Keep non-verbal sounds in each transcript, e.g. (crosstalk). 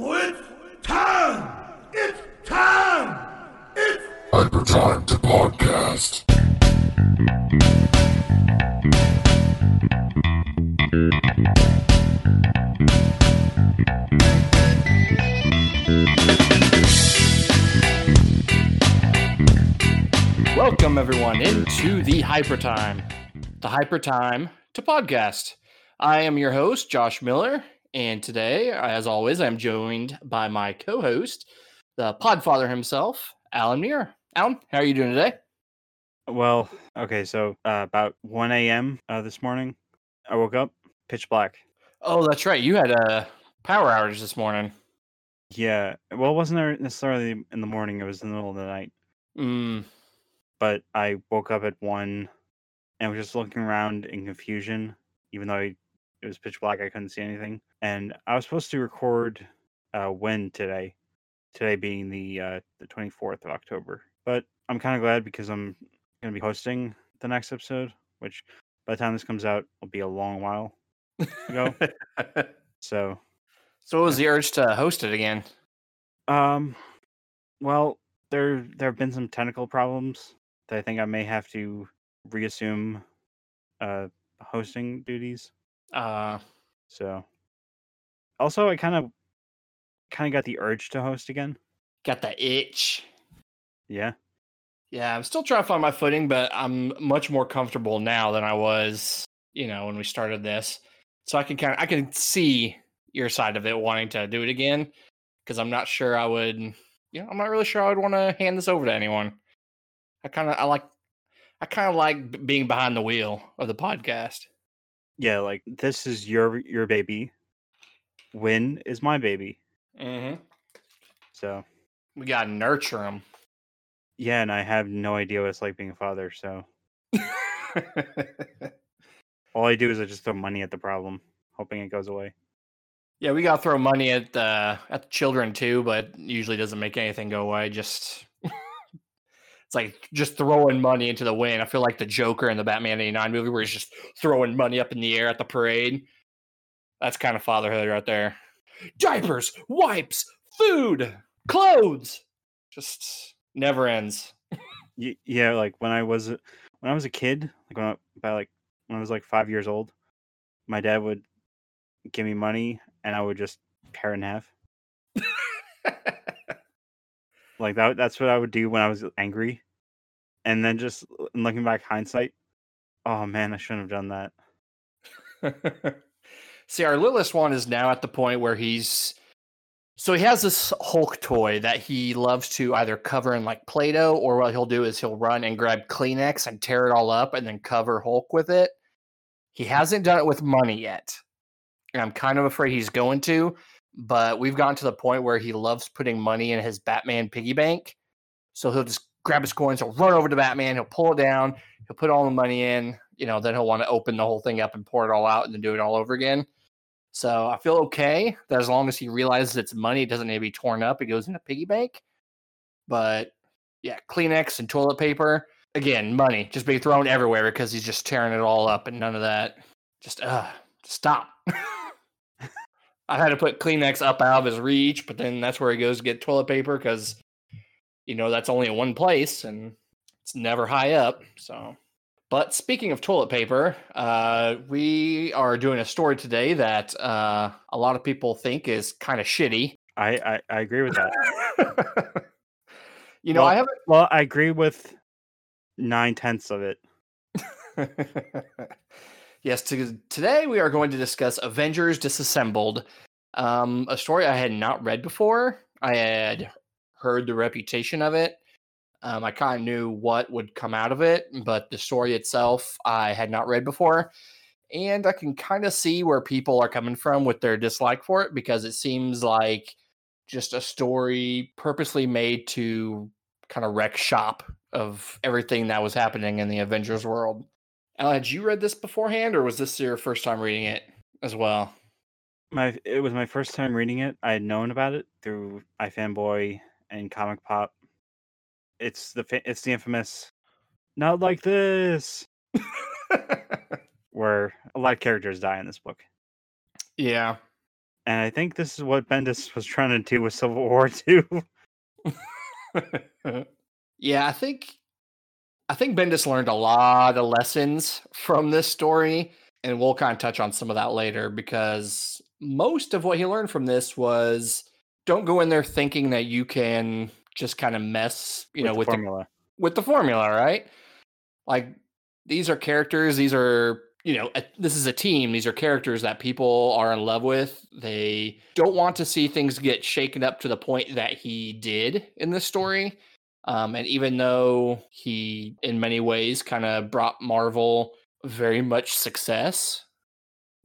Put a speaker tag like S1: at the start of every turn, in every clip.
S1: It's time! It's time! It's
S2: Hyper Time to Podcast.
S3: Welcome everyone into the Hyper Time, the Hyper Time to podcast. I am your host, Josh Miller, and today, as always, I'm joined by my co-host, the Podfather himself, Allan Muir. Allan, how are you doing today?
S4: Well, okay, so uh, about 1 a.m. Uh, this morning, I woke up pitch black.
S3: Oh, that's right. You had a power outage this morning.
S4: Yeah, well, it wasn't necessarily in the morning, it was in the middle of the night.
S3: Mm,
S4: But I woke up at 1 and was just looking around in confusion, even though I, it was pitch black, I couldn't see anything. And I was supposed to record uh, when today, today being the uh, the 24th of October. But I'm kind of glad because I'm going to be hosting the next episode, which by the time this comes out will be a long while ago. (laughs) so
S3: so, what was the urge to host it again?
S4: Um, well, there there have been some technical problems that I think I may have to reassume uh hosting duties.
S3: Uh,
S4: So, also I kind of kind of got the urge to host again.
S3: got the itch.
S4: Yeah.
S3: Yeah, I'm still trying to find my footing, but I'm much more comfortable now than I was, you know, when we started this. So I can kind of I can see your side of it wanting to do it again because I'm not sure I would, you know, I'm not really sure I would want to hand this over to anyone. I kind of I like I kind of like being behind the wheel of the podcast.
S4: Yeah, like this is your your baby. Win is my baby.
S3: Mm-hmm.
S4: So,
S3: We gotta nurture them.
S4: yeah, and I have no idea what it's like being a father, so (laughs) all I do is I just throw money at the problem, hoping it goes away.
S3: Yeah, we gotta throw money at the at the children too, but usually doesn't make anything go away. Just it's like just throwing money into the wind. I feel like the Joker in the Batman '89 movie, where he's just throwing money up in the air at the parade. That's kind of fatherhood right there. Diapers, wipes, food, clothes, just never ends. (laughs)
S4: Yeah, like when I was when I was a kid, like when I, about like when I was like five years old, my dad would give me money and I would just tear in half. (laughs) Like that. That's what I would do when I was angry, and then just uh, looking back hindsight, oh man, I shouldn't have done that. (laughs)
S3: See, our littlest one is now at the point where he's so he has this Hulk toy that he loves to either cover in like Play-Doh, or what he'll do is he'll run and grab Kleenex and tear it all up and then cover Hulk with it. He hasn't done it with money yet. And I'm kind of afraid he's going to, but we've gotten to the point where he loves putting money in his Batman piggy bank. So he'll just grab his coins, he'll run over to Batman, he'll pull it down, he'll put all the money in, you know, then he'll want to open the whole thing up and pour it all out and then do it all over again. So I feel okay that as long as he realizes it's money, it doesn't need to be torn up, it goes in a piggy bank. But yeah, Kleenex and toilet paper, again, money just being thrown everywhere because he's just tearing it all up and none of that. Just uh stop. (laughs) I had to put Kleenex up out of his reach, but then that's where he goes to get toilet paper because you know that's only in one place and it's never high up. So, but speaking of toilet paper, uh, we are doing a story today that uh, a lot of people think is kind of shitty.
S4: I, I I agree with that. (laughs)
S3: you know,
S4: Well-
S3: I haven't.
S4: well, I agree with nine tenths of it. (laughs)
S3: yes, to, today we are going to discuss Avengers Disassembled, um, a story I had not read before. I had heard the reputation of it. Um, I kind of knew what would come out of it, but the story itself I had not read before. And I can kind of see where people are coming from with their dislike for it because it seems like just a story purposely made to kind of wreck shop of everything that was happening in the Avengers world. Al, had you read this beforehand, or was this your first time reading it as well?
S4: My it was my first time reading it. I had known about it through iFanboy and Comic Pop. It's the it's the infamous not like this (laughs) where a lot of characters die in this book.
S3: yeah,
S4: And I think this is what Bendis was trying to do with Civil War (laughs) too. (laughs)
S3: yeah, I think I think Bendis learned a lot of lessons from this story, and we'll kind of touch on some of that later because most of what he learned from this was don't go in there thinking that you can just kind of mess, you know,
S4: the
S3: with the
S4: formula.
S3: with the formula, right? Like these are characters, these are, you know, a, this is a team, these are characters that people are in love with. They don't want to see things get shaken up to the point that he did in this hmm. story. Um, and even though he, in many ways, kind of brought Marvel very much success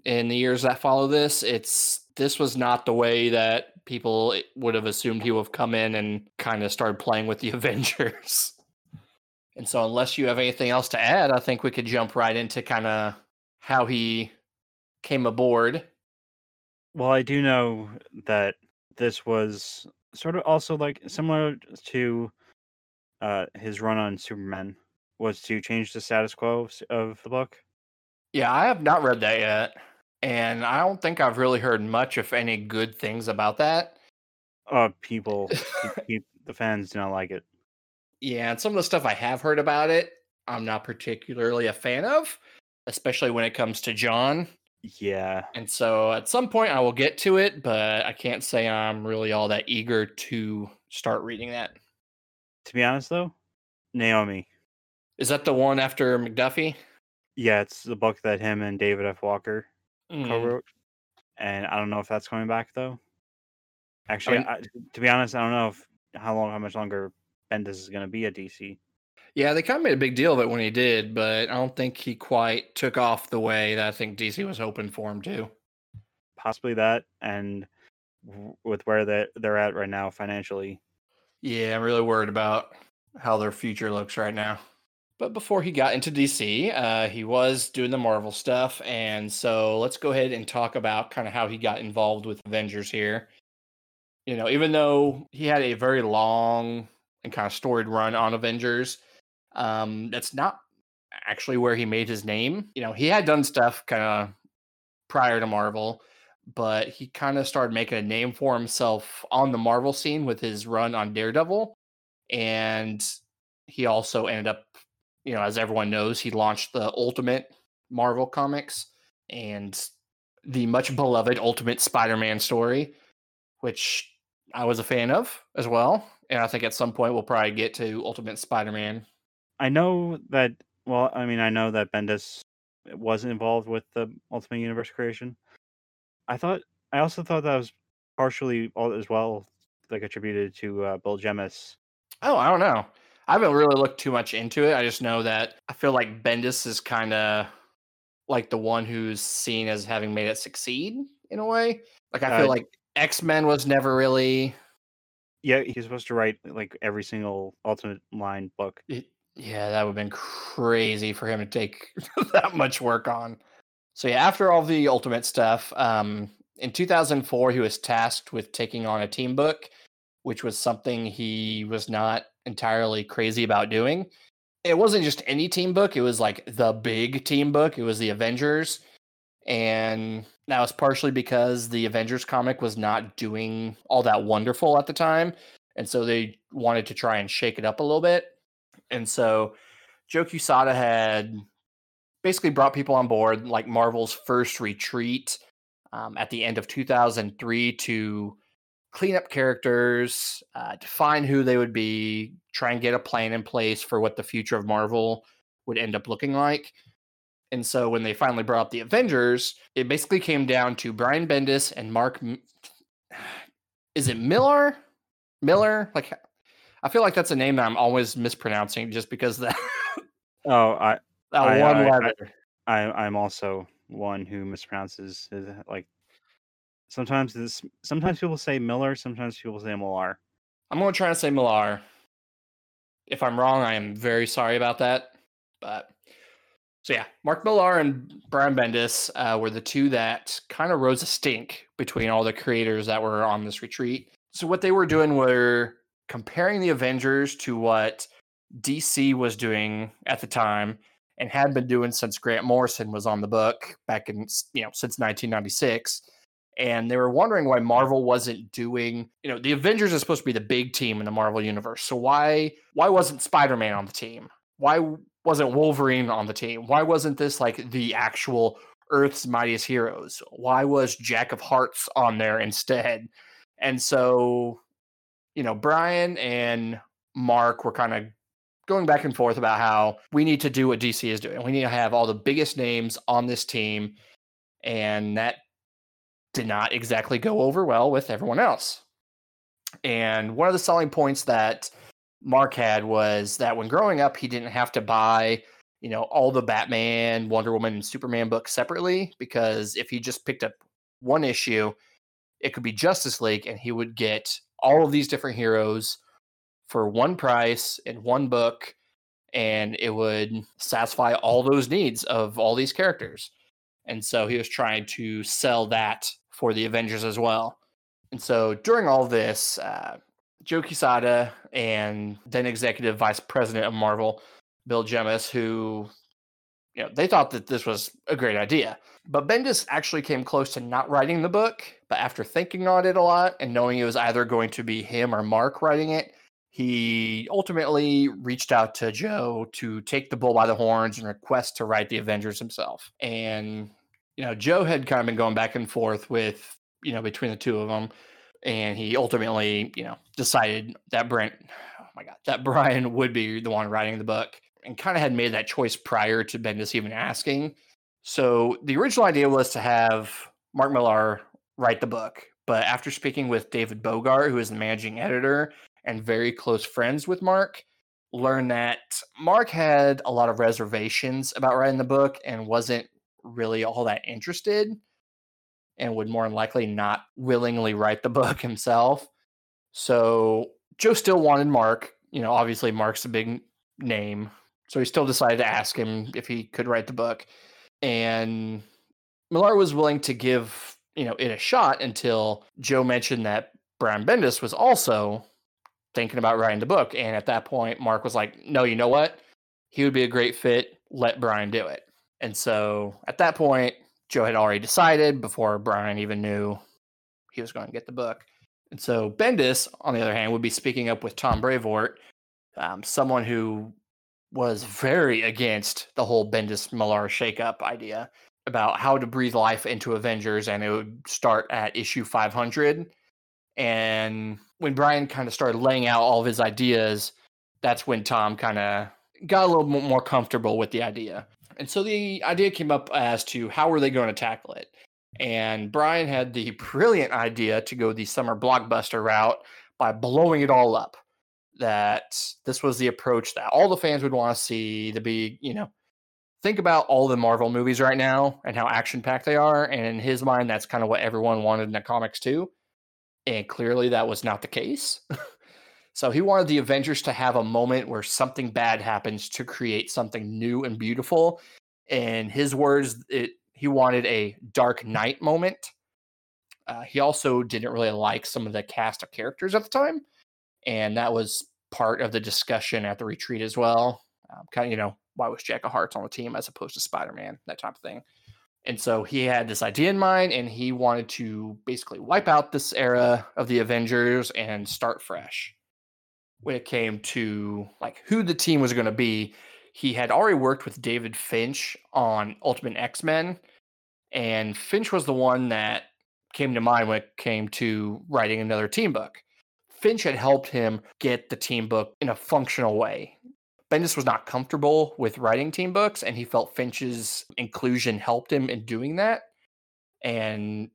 S3: in the years that follow this, it's this was not the way that people would have assumed he would have come in and kind of started playing with the (laughs) Avengers. And so, unless you have anything else to add, I think we could jump right into kind of how he came aboard.
S4: Well, I do know that this was sort of also like similar to uh, his run on Superman was to change the status quo of, of the book.
S3: Yeah, I have not read that yet. And I don't think I've really heard much, if any, good things about that.
S4: Uh, people, (laughs) pe- pe- the fans do not like it.
S3: Yeah, and some of the stuff I have heard about it, I'm not particularly a fan of, especially when it comes to John.
S4: Yeah,
S3: And so at some point I will get to it, but I can't say I'm really all that eager to start reading that.
S4: To be honest though, Naomi.
S3: Is that the one after McDuffie?
S4: Yeah, it's the book that him and David F. Walker
S3: Mm,
S4: co-wrote, and I don't know if that's coming back though. Actually,
S3: mean-
S4: I, to be honest, I don't know if how long, how much longer Bendis is going to be at DC.
S3: Yeah, they kind of made a big deal of it when he did, but I don't think he quite took off the way that I think DC was hoping for him to.
S4: Possibly that, and with where they they're at right now financially,
S3: Yeah, I'm really worried about how their future looks right now. But before he got into DC, uh, he was doing the Marvel stuff. And so let's go ahead and talk about kind of how he got involved with Avengers here. You know, even though he had a very long and kind of storied run on Avengers, um, that's not actually where he made his name. You know, he had done stuff kind of prior to Marvel, but he kind of started making a name for himself on the Marvel scene with his run on Daredevil. And he also ended up, you know, as everyone knows, he launched the Ultimate Marvel comics and the much beloved Ultimate Spider Man story, which I was a fan of as well. And I think at some point we'll probably get to Ultimate Spider Man.
S4: I know that. Well, I mean, I know that Bendis was involved with the Ultimate Universe creation. I thought. I also thought that was partially all as well, like attributed to uh, Bill Jemas.
S3: Oh, I don't know. I haven't really looked too much into it. I just know that I feel like Bendis is kind of like the one who's seen as having made it succeed in a way. Like I feel
S4: Uh,
S3: like X Men was never really.
S4: Yeah, he's supposed to write like every single Ultimate line book.
S3: it- yeah, that would have been crazy for him to take (laughs) that much work on. So yeah, after all the Ultimate stuff, um, in 2004 he was tasked with taking on a team book, which was something he was not entirely crazy about doing. It wasn't just any team book; it was like the big team book. It was the Avengers, and that was partially because the Avengers comic was not doing all that wonderful at the time, and so they wanted to try and shake it up a little bit. And so Joe Quesada had basically brought people on board, like Marvel's first retreat um, at the end of 2003 to clean up characters, uh, define who they would be, try and get a plan in place for what the future of Marvel would end up looking like. And so when they finally brought up the Avengers, it basically came down to Brian Bendis and Mark. M- Is it Miller? Miller? Like, I feel like that's a name that I'm always mispronouncing just because that
S4: Oh, I,
S3: that
S4: I-
S3: one
S4: I-
S3: letter.
S4: I I'm also one who mispronounces his, like sometimes this sometimes people say Miller, sometimes people say Millar.
S3: I'm going to try and say Millar. If I'm wrong, I am very sorry about that. But so yeah, Mark Millar and Brian Bendis uh, were the two that kind of rose a stink between all the creators that were on this retreat. So what they were doing were comparing the Avengers to what DC was doing at the time and had been doing since Grant Morrison was on the book back in you know since 1996 and they were wondering why Marvel wasn't doing, you know, the Avengers is supposed to be the big team in the Marvel universe. So why why wasn't Spider-Man on the team? Why wasn't Wolverine on the team? Why wasn't this like the actual Earth's mightiest heroes? Why was Jack of Hearts on there instead? And so, you know, Brian and Mark were kind of going back and forth about how we need to do what DC is doing. We need to have all the biggest names on this team. And that did not exactly go over well with everyone else. And one of the selling points that Mark had was that when growing up, he didn't have to buy, you know, all the Batman, Wonder Woman, and Superman books separately because if he just picked up one issue, it could be Justice League and he would get all of these different heroes for one price in one book and it would satisfy all those needs of all these characters. And so he was trying to sell that for the Avengers as well. And so during all this, uh, Joe Quesada and then executive vice president of Marvel, Bill Jemas, who, you know, they thought that this was a great idea. But Bendis actually came close to not writing the book. But after thinking on it a lot and knowing it was either going to be him or Mark writing it, he ultimately reached out to Joe to take the bull by the horns and request to write the Avengers himself. And, you know, Joe had kind of been going back and forth with, you know, between the two of them and he ultimately, you know, decided that Brent, oh my god, that (laughs) Brian would be the one writing the book, and kind of had made that choice prior to Bendis even asking. So the original idea was to have Mark Millar write the book, but after speaking with David Bogart, who is the managing editor and very close friends with Mark, learn that Mark had a lot of reservations about writing the book and wasn't really all that interested and would more than likely not willingly write the (laughs) book himself. So Joe still wanted Mark. You know, obviously Mark's a big name. So he still decided to ask him if he could write the book. And Millar was willing to give, you know, it a shot until Joe mentioned that Brian Bendis was also thinking about writing the book. And at that point, Mark was like, no, you know what? He would be a great fit. Let Brian do it. And so at that point, Joe had already decided before Brian even knew he was going to get the book. And so Bendis, on the other hand, would be speaking up with Tom Brevoort, um, someone who was very against the whole Bendis Millar shakeup idea about how to breathe life into Avengers, and it would start at issue 500. And when Brian kind of started laying out all of his ideas, that's when Tom kind of got a little more comfortable with the idea. And so the idea came up as to how were they going to tackle it. And Brian had the brilliant idea to go the summer blockbuster route by blowing it all up. That this was the approach that all the fans would want to see to be, you know, think about all the Marvel movies right now and how action packed they are. And in his mind, that's kind of what everyone wanted in the comics too. And clearly that was not the case. (laughs) So he wanted the Avengers to have a moment where something bad happens to create something new and beautiful. In his words, it he wanted a Dark Knight moment. Uh, he also didn't really like some of the cast of characters at the time, and that was part of the discussion at the retreat as well. Um, kind of, you know, why was Jack of Hearts on the team as opposed to Spider Man, that type of thing. And so he had this idea in mind, and he wanted to basically wipe out this era of the Avengers and start fresh when it came to like who the team was going to be. He had already worked with David Finch on Ultimate X Men, and Finch was the one that came to mind when it came to writing another team book. Finch had helped him get the team book in a functional way. Bendis was not comfortable with writing team books, and he felt Finch's inclusion helped him in doing that. And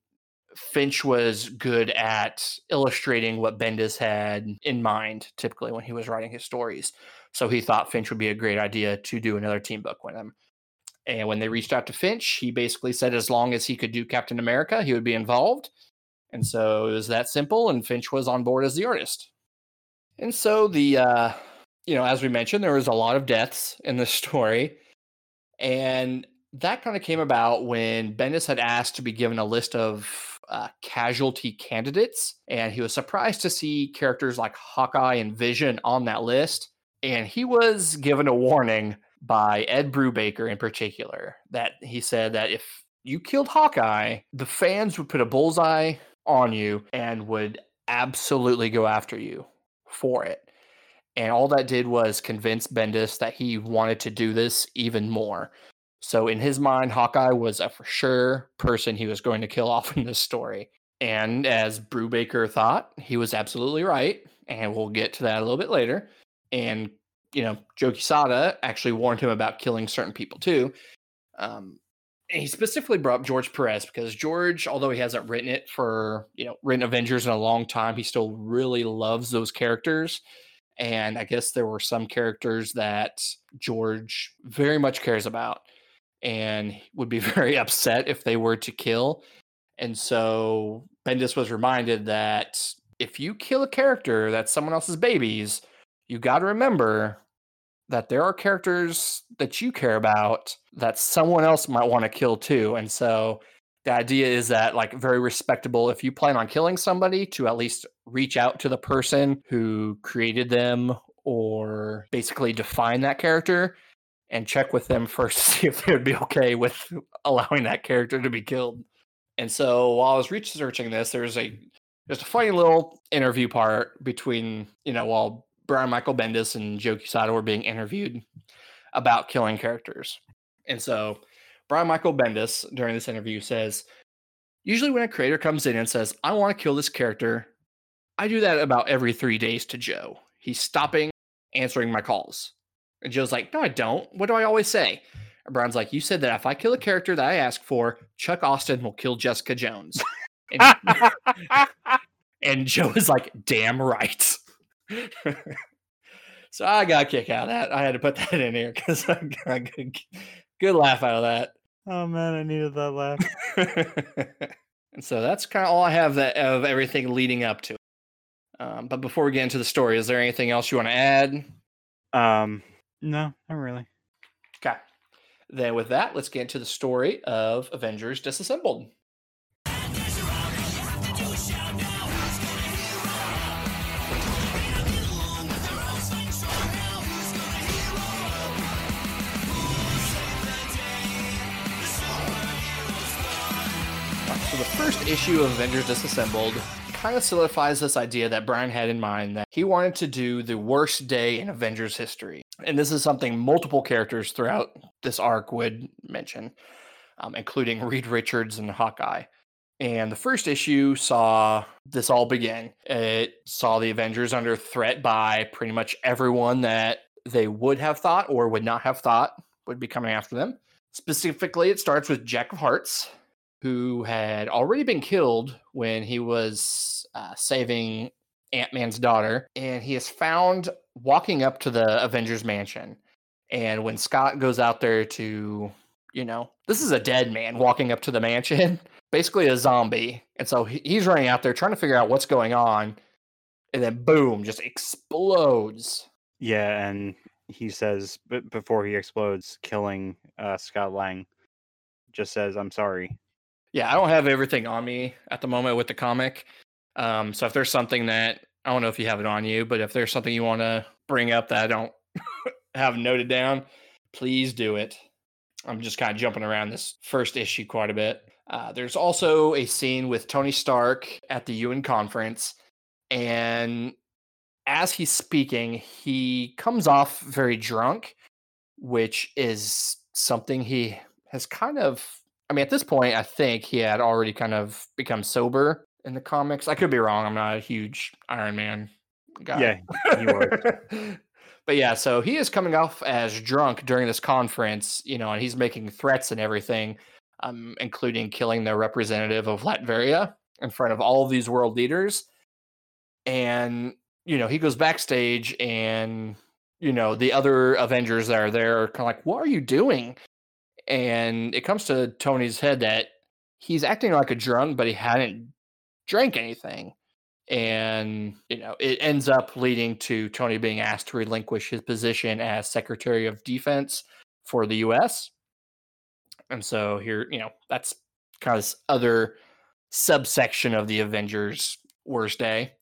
S3: Finch was good at illustrating what Bendis had in mind, typically when he was writing his stories. So he thought Finch would be a great idea to do another team book with him. And when they reached out to Finch, he basically said as long as he could do Captain America, he would be involved. And so it was that simple, and Finch was on board as the artist. And so the, uh, you know, as we mentioned, there was a lot of deaths in this (laughs) story. And that kind of came about when Bendis had asked to be given a list of uh, casualty candidates, and he was surprised to see characters like Hawkeye and Vision on that list. And he was given a warning by Ed Brubaker in particular that he said that if you killed Hawkeye, the fans would put a bullseye on you and would absolutely go after you for it. And all that did was convince Bendis that he wanted to do this even more. So in his mind, Hawkeye was a for sure person he was going to kill (laughs) off in this story. And as Brubaker thought, he was absolutely right. And we'll get to that a little bit later. And, you know, Joe actually warned him about killing certain people too. Um, and he specifically brought up George Perez because George, although he hasn't written it for, you know, written Avengers in a long time, he still really loves those characters. And I guess there were some characters that George very much cares about and would be (laughs) very upset if they were to kill. And so Bendis was reminded that if you kill a character that's someone else's babies, you got to remember that there are characters that you care about that someone else might want to kill too. And so the idea is that like very respectable if you plan on killing somebody to at least reach out to the person who created them or basically define that character and check with them first (laughs) to see if they would be okay with allowing that character to be killed. And so while I was researching this, there's a there's a funny little interview part between, you know, while Brian Michael Bendis and Joe Quesada were being interviewed about killing characters. And so Brian Michael Bendis during this interview says, Usually when a creator comes in and says, I want to kill this character, I do that about every three days to Joe. He's stopping answering my calls. And Joe's like, No, I don't. What do I always say? And Brian's like, You said that if I kill a character that I ask for, Chuck Austin will kill Jessica Jones. And, and Joe is like, Damn right. (laughs) so I got a kick out of that. I had to put that in here because I got a good, good laugh out of that.
S4: Oh man, I needed that laugh. (laughs)
S3: and so that's kind of all I have that of everything leading up to. Um, but before we get into the story, is there anything else you want to add?
S4: Um, no, not really.
S3: Okay. Then with that, let's get into the story of Avengers Disassembled. So the first issue of Avengers Disassembled kind of solidifies this idea that Brian had in mind that he wanted to do the worst day in Avengers history. And this is something multiple characters throughout this arc would mention, um, including Reed Richards and Hawkeye. And the first issue saw this all begin. It saw the Avengers under threat by pretty much everyone that they would have thought or would not have thought would be coming after them. Specifically, it starts with Jack of Hearts, who had already been killed when he was uh, saving Ant Man's daughter. And he is found walking up to the Avengers mansion. And when Scott goes out there to, you know, this is a dead man walking up to the mansion, (laughs) basically a zombie. And so he's running out there trying to figure out what's going on. And then boom, just explodes.
S4: Yeah, and he says b- before he explodes, killing uh, Scott Lang, just says, "I'm sorry."
S3: Yeah, I don't have everything on me at the moment with the comic. Um, so if there's something that I don't know if you have it on you, but if there's something you want to bring up that I don't (laughs) have noted down, please do it. I'm just kind of jumping around this first issue quite a bit. Uh, there's also a scene with Tony Stark at the UN conference, and as he's speaking, he comes off very drunk, which is something he has kind of. I mean, at this point, I think he had already kind of become sober in the comics. I could be wrong. I'm not a huge Iron Man guy.
S4: Yeah, he was. (laughs)
S3: but yeah, so he is coming off as drunk during this conference, you know, and he's making threats and everything, um, including killing the representative of Latveria in front of all of these world leaders. And, you know, he goes backstage and, you know, the other Avengers that are there are kind of like, what are you doing? And it comes to Tony's head that he's acting like a drunk, but he hadn't drank anything and you know it ends up leading to Tony being asked to relinquish his position as Secretary of Defense for the U.S. And so here, you know, that's kind of this other subsection of the Avengers' worst day.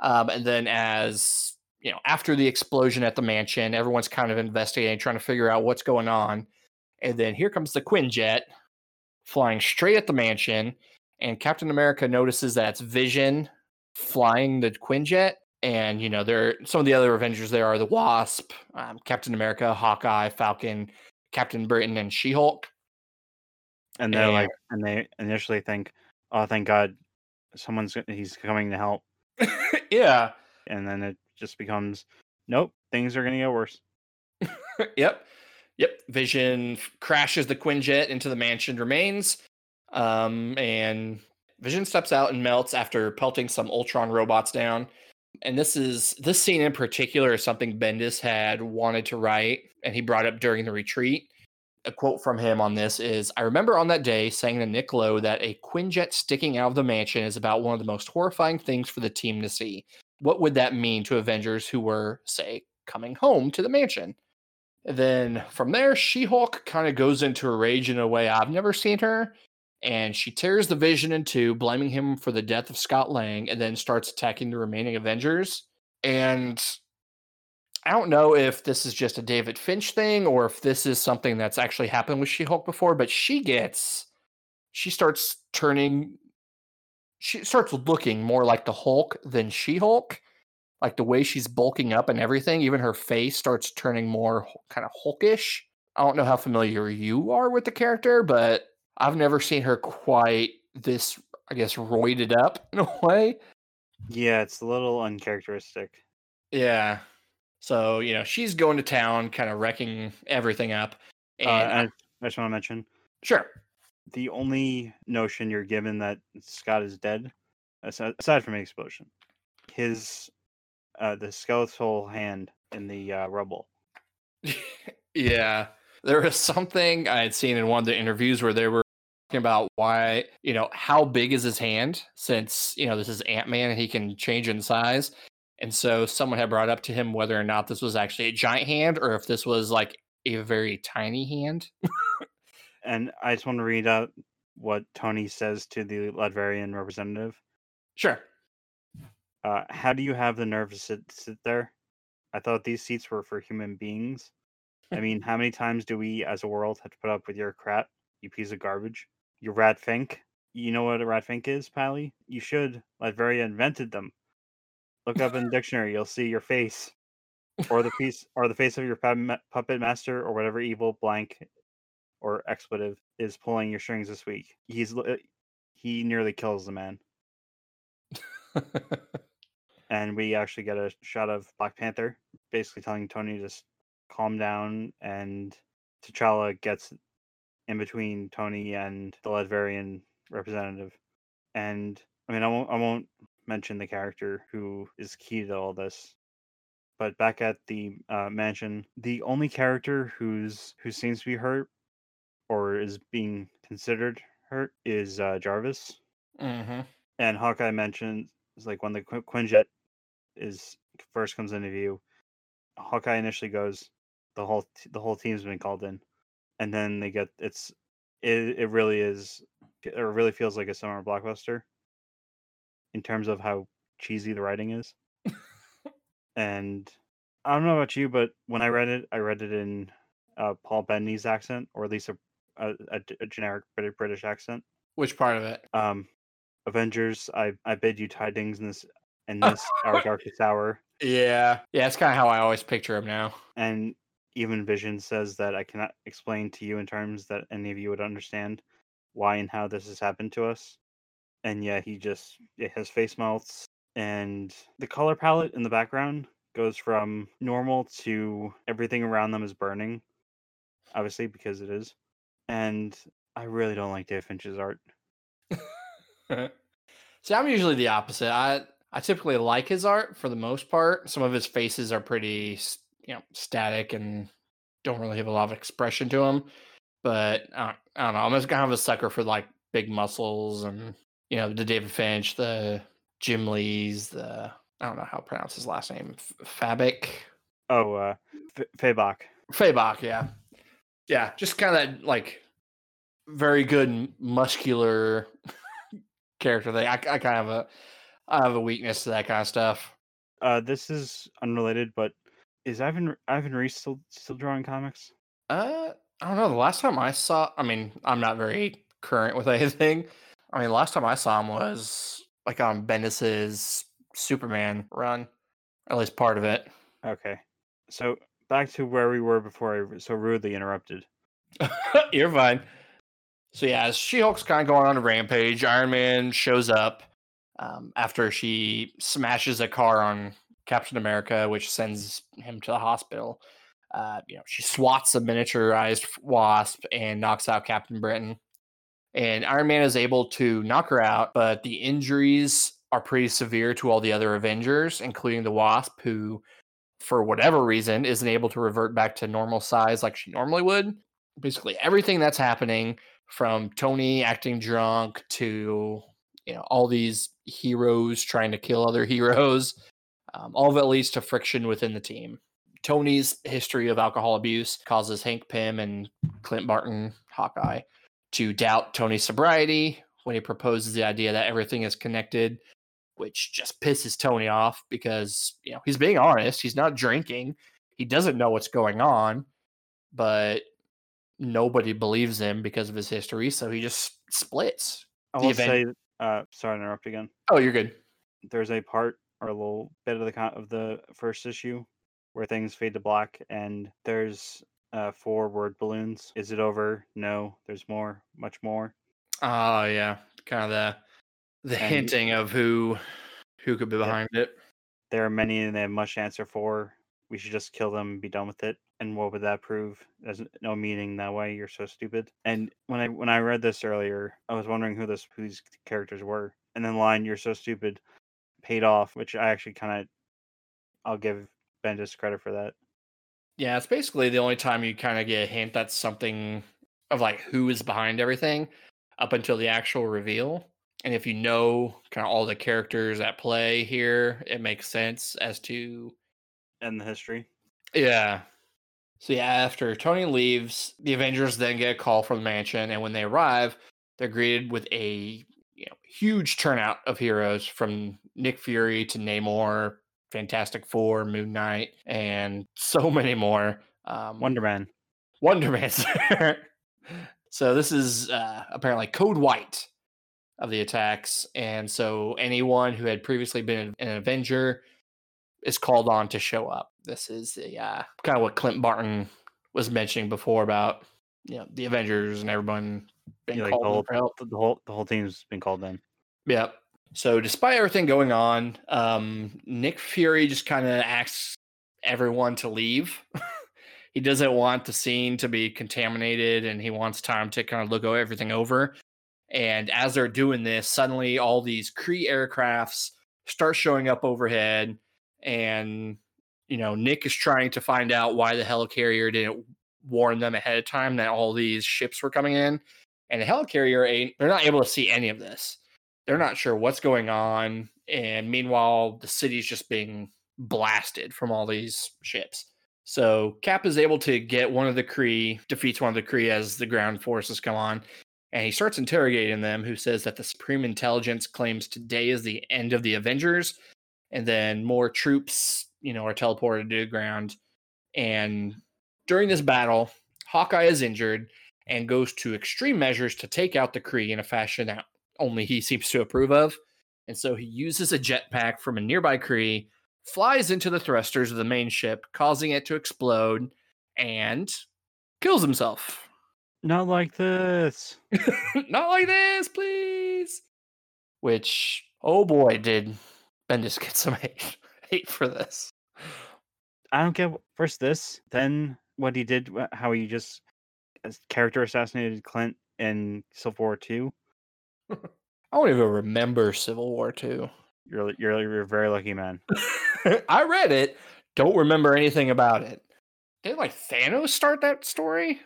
S3: Um, and then as you know, after the explosion at the mansion, everyone's kind of investigating, trying to figure out what's going on. And then here comes the Quinjet flying straight at the mansion, and Captain America notices that it's Vision flying the Quinjet. And you know, there some of the other Avengers there are the Wasp, um, Captain America, Hawkeye, Falcon, Captain Britain, and She Hulk.
S4: And they're
S3: And-
S4: like, and they initially think, "Oh, thank God, someone's he's coming to help," (laughs)
S3: yeah,
S4: and then it just becomes, "Nope, things are gonna get worse." (laughs)
S3: yep, yep. Vision crashes the Quinjet into the mansion remains, um, and Vision steps out and melts after pelting some Ultron robots down. And this is this scene in particular is something Bendis had wanted to write, and he brought up during the retreat. A quote from him on this is I remember on that day saying to Nick Lowe that a Quinjet sticking out of the mansion is about one of the most horrifying things for the team to see. What would that mean to Avengers who were, say, coming home to the mansion? Then from there, She Hulk kind of goes into a rage in a way I've never seen her. And she tears the vision in two, blaming him for the death of Scott Lang, and then starts attacking the remaining Avengers. And I don't know if this is just a David Finch thing or if this is something that's actually happened with She Hulk before, but she gets, she starts turning, she starts looking more like the Hulk than She Hulk. Like the way she's bulking up and everything, even her face starts turning more kind of hulkish. I don't know how familiar you are with the character, but I've never seen her quite this, I guess, roided up (laughs) in a way.
S4: Yeah, it's a little uncharacteristic.
S3: Yeah. So, you know, she's going to town, kind of wrecking everything up. And
S4: Uh,
S3: I-
S4: I just want to mention
S3: sure.
S4: the only notion you're given that Scott is dead, aside, aside from the explosion, his uh, the skeletal hand in the uh, rubble. (laughs)
S3: yeah. There was something I had seen in one of the interviews where they were talking about why, you know, how big is his hand since, you know, this is Ant Man and he can change in size. And so someone had brought up to him whether or not this was actually a giant hand or if this was like a very tiny hand.
S4: And I just want to read out what Tony says to the Latvian representative.
S3: Sure.
S4: Uh, how do you have the nerve to sit, sit there? I thought these seats were for human beings. I mean, how many times do we as a world have to put up with your crap, you piece of garbage? You rat fink? You know what a rat fink is, Pally? You should. Latveria invented them. Look up in the (laughs) dictionary, you'll see your face. Or the piece or the face of your puppet master or whatever evil blank or expletive is pulling your strings this week. He's he nearly kills the man. (laughs) and we actually get a shot of Black Panther, basically telling Tony to just calm down, and T'Challa gets in between Tony and the Latvian representative. And I mean, I won't, I won't mention the character who is key to all this. But back at the uh, mansion, the only character who's who seems to be hurt or is being considered hurt is uh, Jarvis
S3: hmm
S4: and Hawkeye mentions like when the Qu- Quinjet is first comes into view, Hawkeye initially goes, the whole t- the whole team's been called in, and then they get it's it it really is it really feels like a summer blockbuster in terms of how cheesy the writing is, (laughs) and I don't know about you, but when I read it, I read it in uh, Paul Bettany's accent, or at least a a, a, a generic British British accent
S3: Which part of it?
S4: um avengers i i bid you tidings in this in (laughs) this our darkest hour
S3: Yeah. Yeah, it's kind of how I always picture him now.
S4: and even vision says that i cannot explain to you in terms that any of you would understand why and how this has happened to us and yeah he just his face melts and the color palette in the background goes from normal to everything around them is burning obviously because it is and i really don't like dave finch's art (laughs)
S3: See, I'm usually the opposite. I I typically like his art for the most part. Some of his faces are pretty, you know, static and don't really have a lot of expression to them. But uh, I don't know. I'm just kind of a sucker for like big muscles and you know the David Finch, the Jim Lee's, the I don't know how to pronounce his last name, F- Fabic,
S4: oh uh F- Fabok.
S3: Fabok. Yeah, yeah, just kind of like very good muscular (laughs) character thing. I, I kind of a I have a weakness to that kind of stuff.
S4: Uh, this is unrelated, but is Ivan Ivan Reis still still drawing comics?
S3: Uh, I don't know. The last time I saw, I mean, I'm not very current with (laughs) anything. I mean, last time I saw him was like on Bendis's Superman run, at least part of it.
S4: Okay. So back to where we were before I so rudely interrupted. (laughs)
S3: You're fine. So yeah, as She Hulk's kind of going on a rampage, Iron Man shows up um, after she smashes a car on Captain America, which sends him to the hospital. Uh, you know, she swats a miniaturized wasp and knocks out Captain Britain. And Iron Man is able to knock her out, but the injuries are pretty severe to all the other Avengers, including the Wasp, who, for whatever reason, isn't able to revert back to normal size like she normally would. Basically, everything that's happening from Tony acting drunk to you know all these heroes trying to kill other heroes um, all of it leads to friction within the team. Tony's history of alcohol abuse causes hank pym and clint barton hawkeye to doubt tony's sobriety when he proposes the idea that everything is connected which just pisses tony off because you know he's being honest he's not drinking he doesn't know what's going on but nobody believes him because of his history so he just splits
S4: I will say, uh, sorry to interrupt again.
S3: oh you're good
S4: There's a part or a little bit of the con- of the first issue where things fade to black, and there's uh, four word balloons. Is it over? No. There's more. Much more.
S3: Oh yeah, kind of the the
S4: And-
S3: hinting of who who could be
S4: Yeah.
S3: behind it.
S4: There are many, and they have much to answer for. We should just kill them, and be done with it. And what would that prove? There's no meaning that way. You're so stupid. And when I when I read this earlier, I was wondering who this who these characters were. And then line "You're so stupid" paid off, which I actually kind of I'll give Bendis credit for that.
S3: Yeah, it's basically the only time you kind of get a hint that something of like who is behind everything up until the actual reveal. And if you know kind of all the characters at play here, it makes sense as to
S4: And the history.
S3: Yeah. So yeah, after Tony leaves, the Avengers then get a call from the mansion, and when they arrive, they're greeted with a you know huge turnout of heroes from Nick Fury to Namor, Fantastic Four, Moon Knight, and so (laughs) many more. Um,
S4: Wonder Man.
S3: Wonder Man, (laughs) so this is uh, apparently code white of the attacks, and so anyone who had previously been an Avenger is called on to show up. This is the uh, kind of what Clint Barton was mentioning before about you know the Avengers and everyone being
S4: Yeah, like
S3: called
S4: the
S3: in
S4: whole,
S3: for help.
S4: the whole the whole team's been called in.
S3: Yep. So despite everything going on, um, Nick Fury just kind of asks everyone to leave. (laughs) he doesn't want the scene to be contaminated, and he wants time to kind of look everything over. And as they're doing this, suddenly all these Kree aircrafts start showing up overhead, and you know Nick is trying to find out why the helicarrier didn't warn them ahead of time that all these ships were coming in. And the helicarrier ain't they're not able to see any of this they're not sure what's going on and meanwhile the city's just being blasted from all these ships so cap is able to get one of the kree defeats one of the kree as the ground forces come on and he starts interrogating them who says that the supreme intelligence claims today is the end of the avengers and then more troops you know are teleported to the ground and during this battle hawkeye is injured and goes to extreme measures to take out the kree in a fashion that only he seems to approve of. And so he uses a jetpack from a nearby Kree, flies into the thrusters of the main ship, causing it to explode, and kills himself.
S4: Not like this. (laughs)
S3: Not like this, please. Which, oh boy, did Bendis get some (laughs) hate, hate for this.
S4: I don't get wh- first this, then what he did, how he just character assassinated Clint in Civil War Two. (laughs)
S3: I don't even remember Civil War 2.
S4: You're you're you're a very lucky man. (laughs)
S3: I read it, don't remember anything about it. Did like Thanos start that story?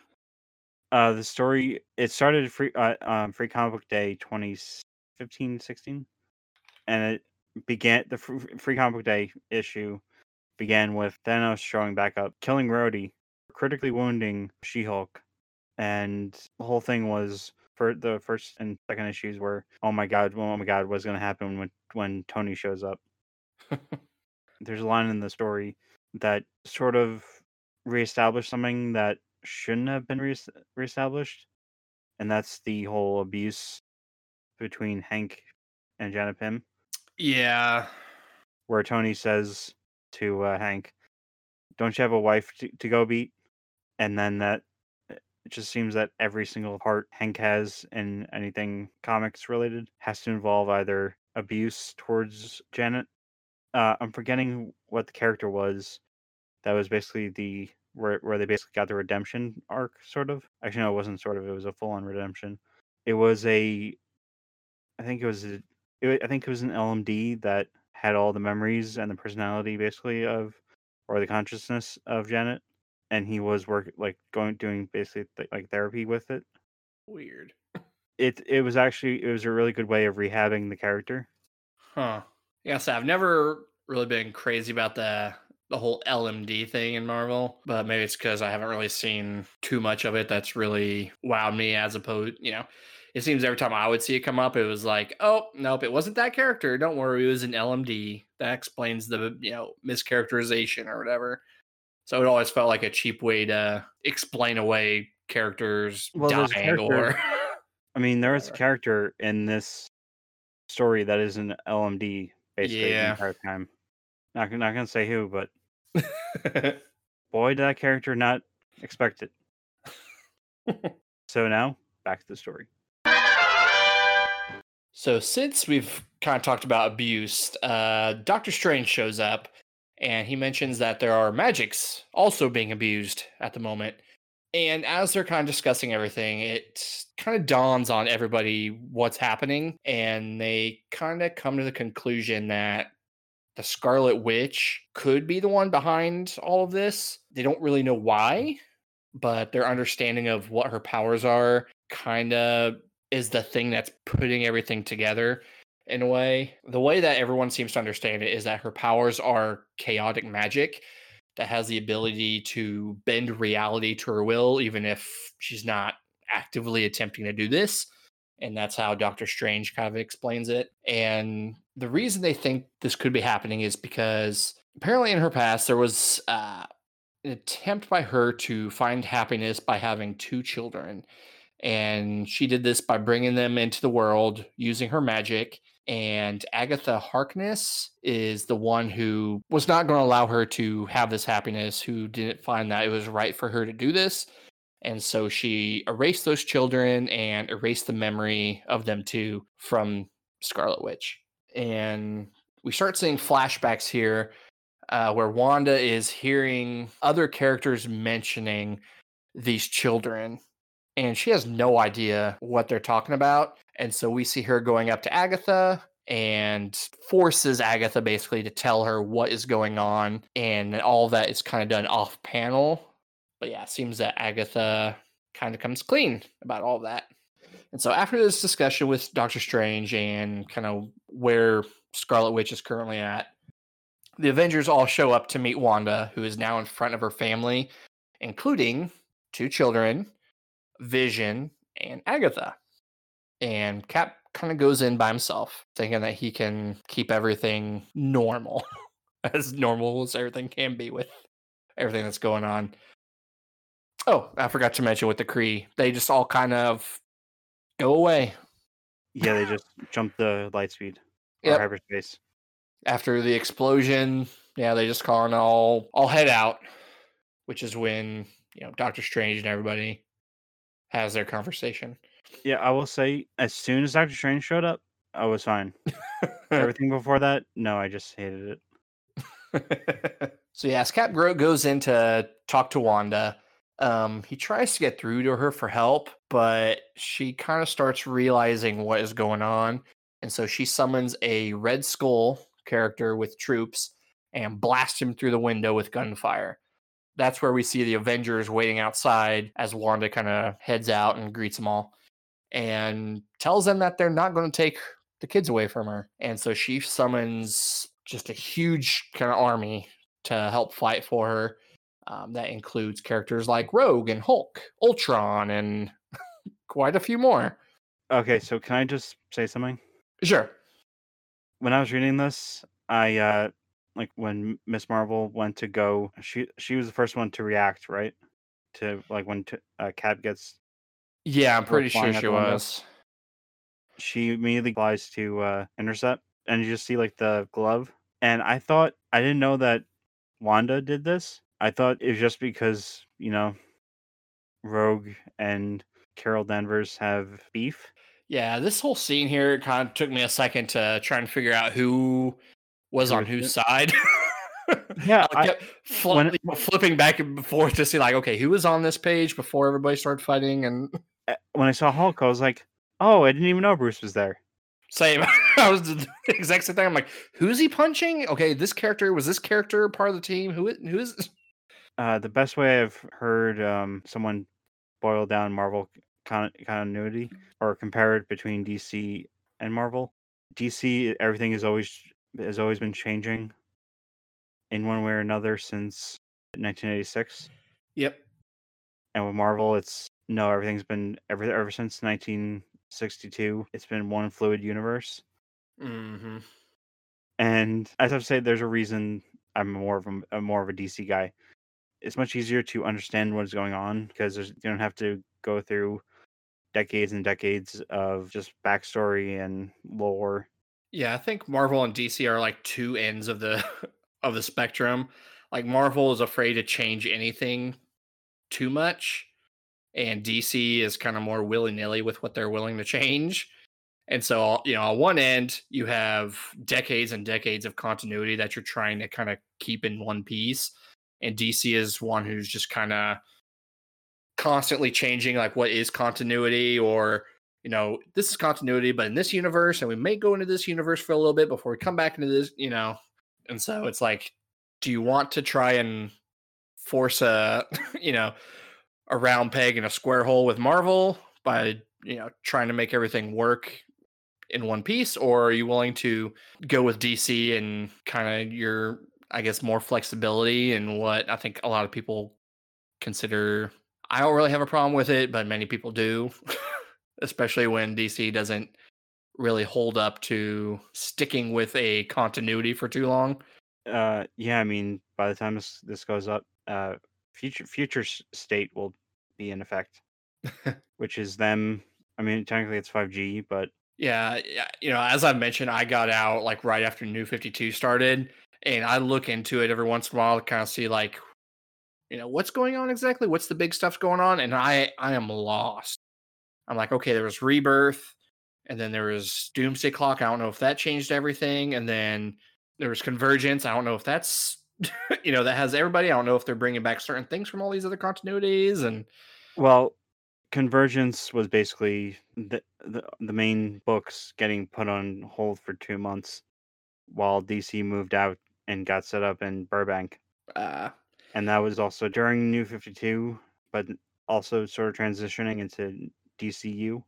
S4: Uh, the story it started free uh, um Free Comic Book Day 2015 16, and it began the Free Comic Book Day issue began with Thanos showing back up, killing Rhodey, critically wounding She-Hulk, and the whole thing was for the first and second issues were oh my god, oh my god, what's gonna happen when when Tony shows up? (laughs) There's a line in the story that sort of reestablished something that shouldn't have been re- reestablished and that's the whole abuse between Hank and Janet Pym,
S3: Yeah.
S4: where Tony says to uh, Hank, "Don't you have a wife to, to go beat?" And then that it just seems that every single part Hank has in anything comics related has to involve either abuse towards Janet. Uh, I'm forgetting what the character was. That was basically the where where they basically got the redemption arc, sort of. Actually, no, it wasn't sort of. It was a full on redemption. It was a, I think it was a, it, I think it was an LMD that had all the memories and the personality basically of, or the consciousness of Janet, and he was work like going doing basically th- like therapy with it.
S3: Weird.
S4: It it was actually it was a really good way of rehabbing the character.
S3: Huh. Yeah, so I've never really been crazy about the the whole LMD thing in Marvel, but maybe it's because I haven't really seen too much of it that's really wowed me as opposed, you know. It seems every time I would see it come up, it was like, oh, nope, it wasn't that character. Don't worry, it was an LMD. That explains the, you know, mischaracterization or whatever. So it always felt like a cheap way to explain away characters
S4: Well,
S3: dying or
S4: I mean, there is a (laughs) character in this story that is an LMD basically the
S3: Yeah.
S4: entire time. Not not gonna say who, but (laughs) boy, did that character not expect it. (laughs) so now back to the story.
S3: So since we've kind of talked about abuse, uh, Doctor Strange shows up and he mentions that there are magics also being abused at the moment. And as they're kind of discussing everything, it kind of dawns on everybody what's happening, and they kind of come to the conclusion that the Scarlet Witch could be the one behind all of this. They don't really know why, but their understanding of what her powers are kind of is the thing that's putting everything together in a way. The way that everyone seems to understand it is that her powers are chaotic magic that has the ability to bend reality to her will, even if she's not actively attempting to do this. And that's how Doctor Strange kind of explains it. And the reason they think this could be happening is because apparently in her past, there was uh, an attempt by her to find happiness by having two children and she did this by bringing them into the world using her magic and agatha harkness is the one who was not going to allow her to have this happiness who didn't find that it was right for her to do this and so she erased those children and erased the memory of them too from scarlet witch. And we start seeing flashbacks here uh, where wanda is hearing other characters mentioning these children and she has no idea what they're talking about. And so we see her going up to Agatha and forces Agatha basically to tell her what is going on. And all that is kind of done off panel. But yeah, it seems that Agatha kind of comes clean about all that. And so after this discussion with Doctor Strange and kind of where Scarlet Witch is currently at, the Avengers all show up to meet Wanda, who is now in front of her family, including two children, Vision, and Agatha. And Cap kind of goes in by himself, thinking that he can keep everything normal, (laughs) as normal as everything can be with everything that's going on. Oh, I forgot to mention with the Kree, they just all kind of go away
S4: Yeah, they just jump the light speed or
S3: Yep.
S4: hyperspace.
S3: after the explosion. Yeah, they just call and all all head out, which is when you know Doctor Strange and everybody has their conversation.
S4: Yeah, I will say, as soon as Doctor Strange showed up, I was fine. (laughs) Everything before that, no, I just hated it. (laughs)
S3: so yeah, as Cap Gro goes in to talk to Wanda, um, he tries to get through to her for help, but she kind of starts realizing what is going on, and so she summons a Red Skull character with troops and blasts him through the window with gunfire. That's where we see the Avengers waiting outside as Wanda kind of heads out and greets them all and tells them that they're not going to take the kids away from her. And so she summons just a huge kind of army to help fight for her. Um, that includes characters like Rogue and Hulk, Ultron, and (laughs) quite a few more.
S4: Okay, so can I just say something?
S3: Sure.
S4: When I was reading this, I uh like when Ms. Marvel went to go, she she was the first one to react, right? To like when t- uh, Cap gets
S3: Yeah, I'm pretty sure she
S4: window.
S3: was.
S4: she immediately flies to uh, intercept, and you just see like the glove. And I thought I didn't know that Wanda did this. I thought it was just because you know, Rogue and Carol Danvers have beef.
S3: Yeah, this whole scene here kind of took me a second to try and figure out who was on whose side. (laughs)
S4: Yeah,
S3: I
S4: I-
S3: kept fli-
S4: when-
S3: you flipping back and forth to see like, okay, who was on this page before everybody started fighting and
S4: uh, when I saw Hulk, I was like, oh, I didn't even know Bruce was there.
S3: same. (laughs) I was the exact same thing. I'm like, who's he punching? Okay, this character was this character part of the team. Who is who is
S4: Uh, the best way I've heard um, someone boil down Marvel con- continuity or compare it between DC and Marvel. DC, everything is always has always been changing in one way or another since 1986,
S3: Yep.
S4: and with Marvel, it's no, everything's been ever ever since 1962. It's been one fluid universe,
S3: Mm-hmm.
S4: and as I've said, there's a reason I'm more of a, a more of a DC guy. It's much easier to understand what is going on because there's, you don't have to go through decades and decades of just backstory and lore.
S3: Yeah, I think Marvel and DC are like two ends of the (laughs) of the spectrum. Like Marvel is afraid to change anything too much, and DC is kind of more willy nilly with what they're willing to change. And so, uh, you know, on one end, you have decades and decades of continuity that you're trying to kind of keep in one piece, and DC is one who's just kind of constantly changing, like what is continuity, or you know, this is continuity, but in this universe, and we may go into this universe for a little bit before we come back into this, you know. And so it's like, do you want to try and force a, (laughs) you know, a round peg in a square hole with Marvel by, you know, trying to make everything work in one piece, or are you willing to go with DC and kind of your, I guess, more flexibility and what I think a lot of people consider? I don't really have a problem with it, but many people do, (laughs) especially when DC doesn't really hold up to sticking with a continuity for too long.
S4: Uh, yeah, I mean, by the time this this goes up, uh, future future state will be in effect, (laughs) which is them. I mean, technically it's 5G, but
S3: Yeah, yeah, you know, as I mentioned, I got out like right after New 52 started, and I look into it every once in a while to kind of see like, you know, what's going on exactly, what's the big stuff going on, and I I am lost. I'm like, okay, there was Rebirth, and then there was Doomsday Clock. I don't know if that changed everything, and then there was Convergence. I don't know if that's, (laughs) you know, that has everybody. I don't know if they're bringing back certain things from all these other continuities, and
S4: well, Convergence was basically the, the the main books getting put on hold for two months, while DC moved out and got set up in Burbank,
S3: uh,
S4: and that was also during New 52, but also sort of transitioning into DCU,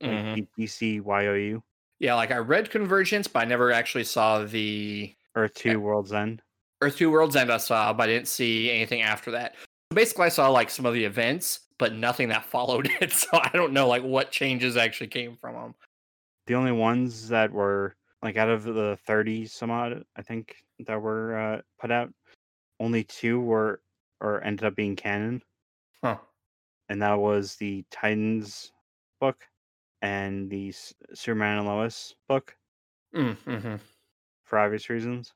S4: like
S3: mhm.
S4: D- DCYOU,
S3: yeah, like I read Convergence, but I never actually saw the
S4: Earth Two World's End.
S3: Earth Two Worlds End I saw, but I didn't see anything after that. Basically, I saw like some of the events, but nothing that (laughs) followed it. So I don't know like what changes actually came from them.
S4: the only ones that were like out of the 30 some odd i think that were uh, put out only two were or ended up being canon. And that was the titans book and the superman and lois book
S3: Mm-hmm.
S4: for obvious reasons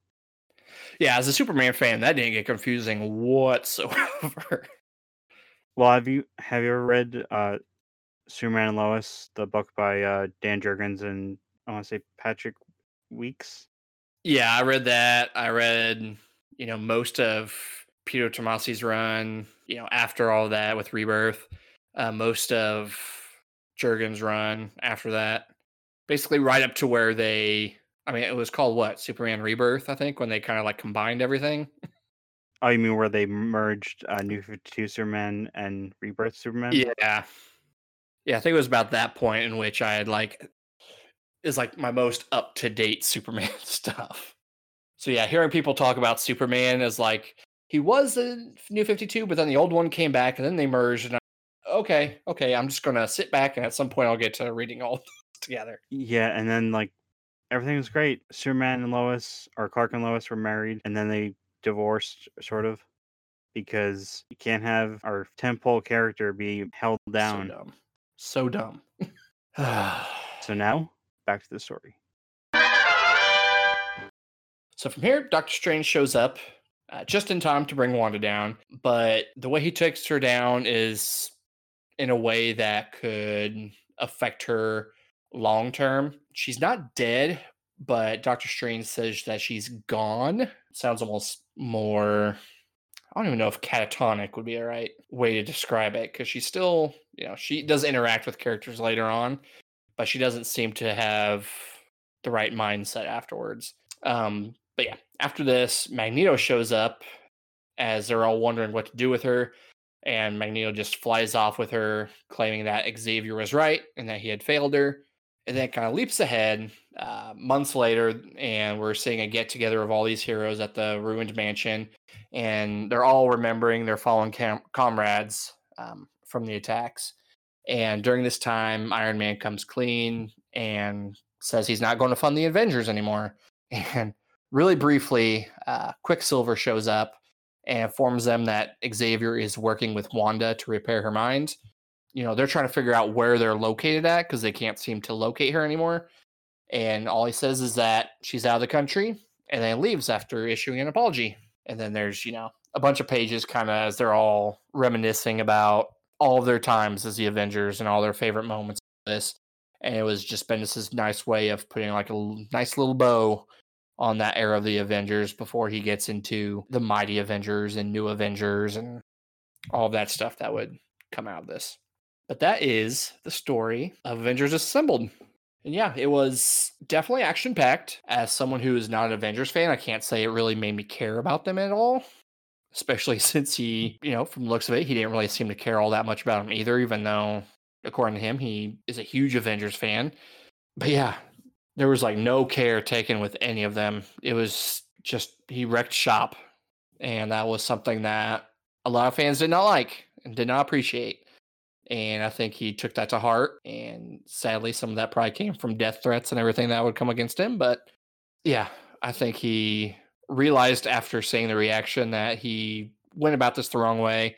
S3: Yeah, as a Superman fan, that didn't get confusing whatsoever. (laughs)
S4: well have you have you ever read uh superman and lois the book by uh dan jurgens and i want to say patrick weeks
S3: yeah, I read that. I read, you know, most of Peter Tomasi's run. You know, after all that with Rebirth, uh, most of Jurgen's run after that. Basically, right up to where they. I mean, it was called what? Superman Rebirth, I think, when they kind of like combined everything.
S4: oh you mean where they merged uh new 52 superman and rebirth superman
S3: Yeah. Yeah, I think it was about that point in which I had like is like my most up to date Superman (laughs) stuff. So yeah, hearing people talk about Superman is like he was the new 52, but then the old one came back and then they merged and I, okay, okay, I'm just gonna sit back and at some point I'll get to reading all (laughs) together.
S4: Yeah, and then like everything was great. Superman and Lois, or Clark and Lois, were married, and then they divorced, sort of, because you can't have our temple character be held
S3: So
S4: down
S3: dumb. So dumb. (sighs)
S4: So now back to the story.
S3: So from here, Doctor Strange shows up uh, just in time to bring Wanda down. But the way he takes her down is in a way that could affect her long term. She's not dead, but Doctor Strange says that she's gone. Sounds almost more. I don't even know if catatonic would be the right way to describe it because she's still, you know, she does interact with characters later on, but she doesn't seem to have the right mindset afterwards. Um, but yeah, after this, Magneto shows up as they're all wondering what to do with her. And Magneto just flies off with her, claiming that Xavier was right and that he had failed her. And then kind of leaps ahead uh, months later, and we're seeing a get together of all these heroes at the ruined mansion. And they're all remembering their fallen cam- comrades um, from the attacks. And during this time, Iron Man comes clean and says he's not going to fund the Avengers anymore. (laughs) And really briefly, uh, Quicksilver shows up and informs them that Xavier is working with Wanda to repair her mind. You know, they're trying to figure out where they're located at because they can't seem to locate her anymore. And all he says is that she's out of the country and then leaves after issuing an apology. And then there's, you know, a bunch of pages kind of as they're all reminiscing about all of their times as the Avengers and all their favorite moments of this. And it was just Bendis's nice way of putting like a nice little bow on that era of the Avengers before he gets into the Mighty Avengers and New Avengers and all of that stuff that would come out of this. But that is the story of Avengers Assembled. And yeah, it was definitely action packed. As someone who is not an Avengers fan, I can't say it really made me care about them at all. Especially (laughs) since he, you know, from looks of it, he didn't really seem to care all that much about them either, even though, according to him, he is a huge Avengers fan. But yeah, there was like no care taken with any of them. It was just he wrecked shop, and that was something that a lot of fans did not like and did not appreciate. And I think he took that to heart. And sadly, some of that probably came from death threats and everything that would come against him. But yeah, I think he realized after seeing the reaction that he went about this the wrong way.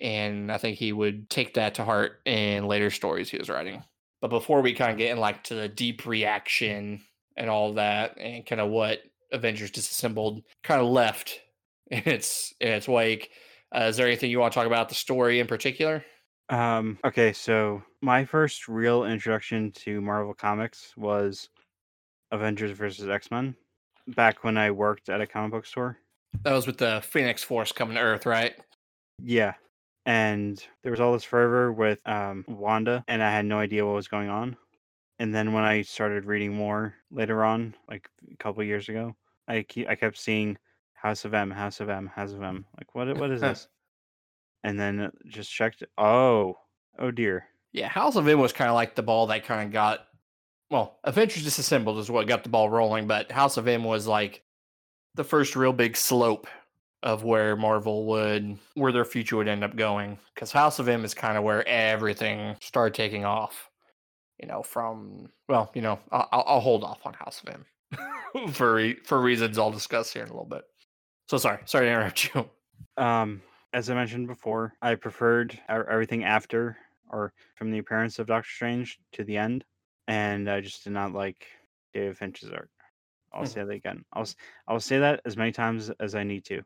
S3: And I think he would take that to heart in later stories he was writing. But before we kind of get in like to the deep reaction and all that and kind of what Avengers Disassembled kind of left (laughs) in its in its wake, uh, is there anything you want to talk about the story in particular?
S4: Um, okay, so my first real introduction to Marvel Comics was Avengers versus X Men back when I worked at a comic book store.
S3: That was with the Phoenix Force coming to Earth, right?
S4: Yeah. And there was all this fervor with um, Wanda, and I had no idea what was going on. And then when I started reading more later on, like a couple years ago, I keep, I kept seeing House of M, House of M, House of M. Like what? What is (laughs) this? and then uh, just checked. Oh, oh dear.
S3: Yeah, House of M was kind of like the ball that kind of got, well, Avengers Disassembled is what got the ball rolling, but House of M was like the first real big slope of where Marvel would, where their future would end up going. Because House of M is kind of where everything started taking off. You know, from well, you know, I'll, I'll hold off on House of M (laughs) for re- for reasons I'll discuss here in a little bit. So sorry, sorry to interrupt you.
S4: Um, as I mentioned before, I preferred everything after or from the appearance of Doctor Strange to the end, and I just did not like David Finch's art. I'll
S3: Hmm.
S4: say that again. I'll I'll say that as many times as I need to.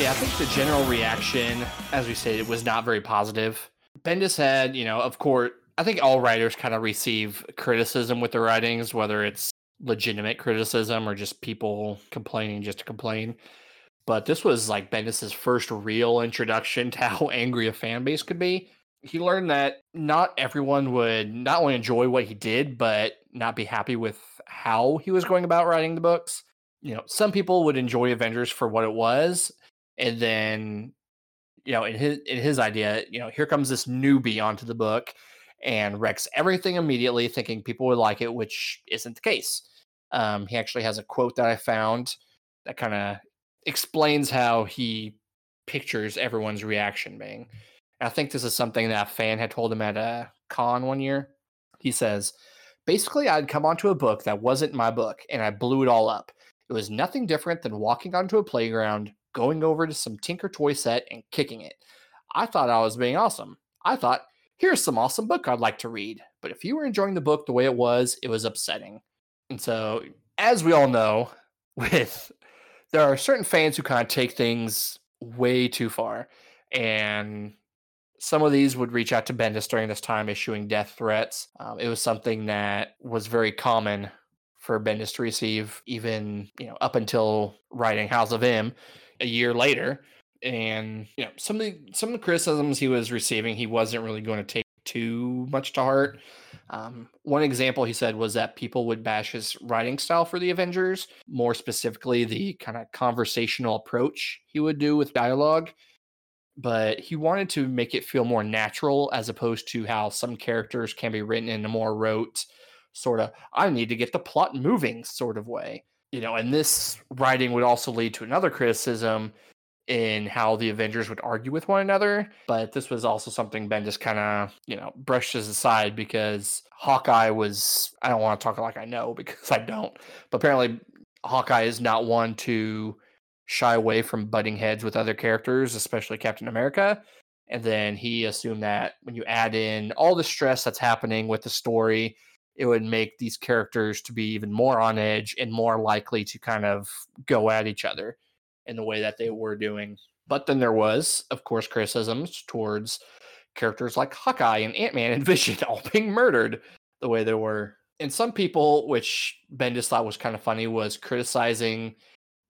S3: Yeah, I think the general reaction, as we stated, was not very positive. Bendis had, you know, of course, I think all writers kind of receive criticism with their writings, whether it's legitimate criticism or just people complaining just to complain. But this was like Bendis's first real introduction to how (laughs) angry a fan base could be. He learned that not everyone would not only enjoy what he did, but not be happy with how he was going about writing the books. You know, some people would enjoy Avengers for what it was, and then you know in his in his idea you know here comes this newbie onto the book and wrecks everything immediately thinking people would like it which isn't the case. Um, he actually has a quote that i found that kind of explains how he pictures everyone's reaction being. And i think this is something that a fan had told him at a con one year. He says, basically, I'd come onto a book that wasn't my book and I blew it all up. It was nothing different than walking onto a playground, going over to some Tinker Toy set and kicking it. I thought I was being awesome. I thought, here's some awesome book I'd like to read. But if you were enjoying the book the way it was, it was upsetting. And so, as we all know, (laughs) with there are certain fans who kind of take things way too far. And some of these would reach out to Bendis during this time, issuing death threats. Um, it was something that was very common for Bendis to receive, even you know up until writing House of M a year later. And you know some of the some of the criticisms he was receiving, he wasn't really going to take too much to heart. Um, one example he said was that people would bash his writing style for the Avengers, more specifically the kind of conversational approach he would do with dialogue. But he wanted to make it feel more natural as opposed to how some characters can be written in a more rote, sort of, I need to get the plot moving sort of way. You know, and this writing would also lead to another criticism in how the Avengers would argue with one another. But this was also something Bendis kind of, you know, brushes aside because Hawkeye was, I don't want to talk like I know (laughs) because I don't, but apparently Hawkeye is not one to shy away from butting heads with other characters, especially Captain America. And then he assumed that when you add in all the stress that's happening with the story, it would make these characters to be even more on edge and more likely to kind of go at each other in the way that they were doing. But then there was, of course, criticisms towards characters like Hawkeye and Ant Man and (laughs) Vision all being murdered the way they were. And some people, which Bendis thought was kind of funny, was criticizing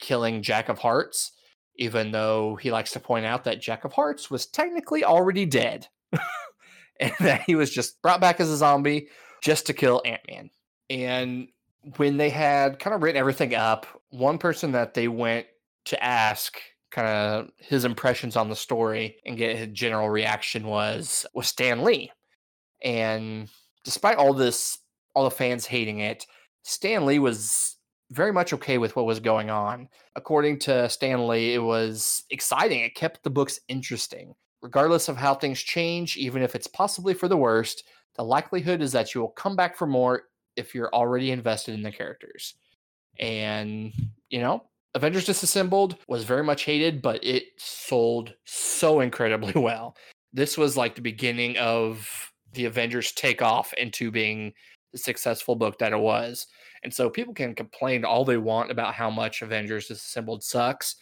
S3: killing Jack of Hearts, even though he likes to point out that Jack of Hearts was technically already dead. (laughs) and that he was just brought back as a zombie just to kill Ant Man. And when they had kind of written everything up, one person that they went to ask kind of his impressions on the story and get his general reaction was was Stan Lee. And despite all this, all the fans hating it, Stan Lee was very much okay with what was going on. According to Stan Lee, it was exciting. It kept the books interesting. Regardless of how things change, even if it's possibly for the worst, the likelihood is that you will come back for more if you're already invested in the characters. And, you know, Avengers Disassembled was very much hated, but it sold so incredibly (laughs) well. This was like the beginning of the Avengers take off into being the successful book that it was. And so people can complain all they want about how much Avengers Disassembled sucks,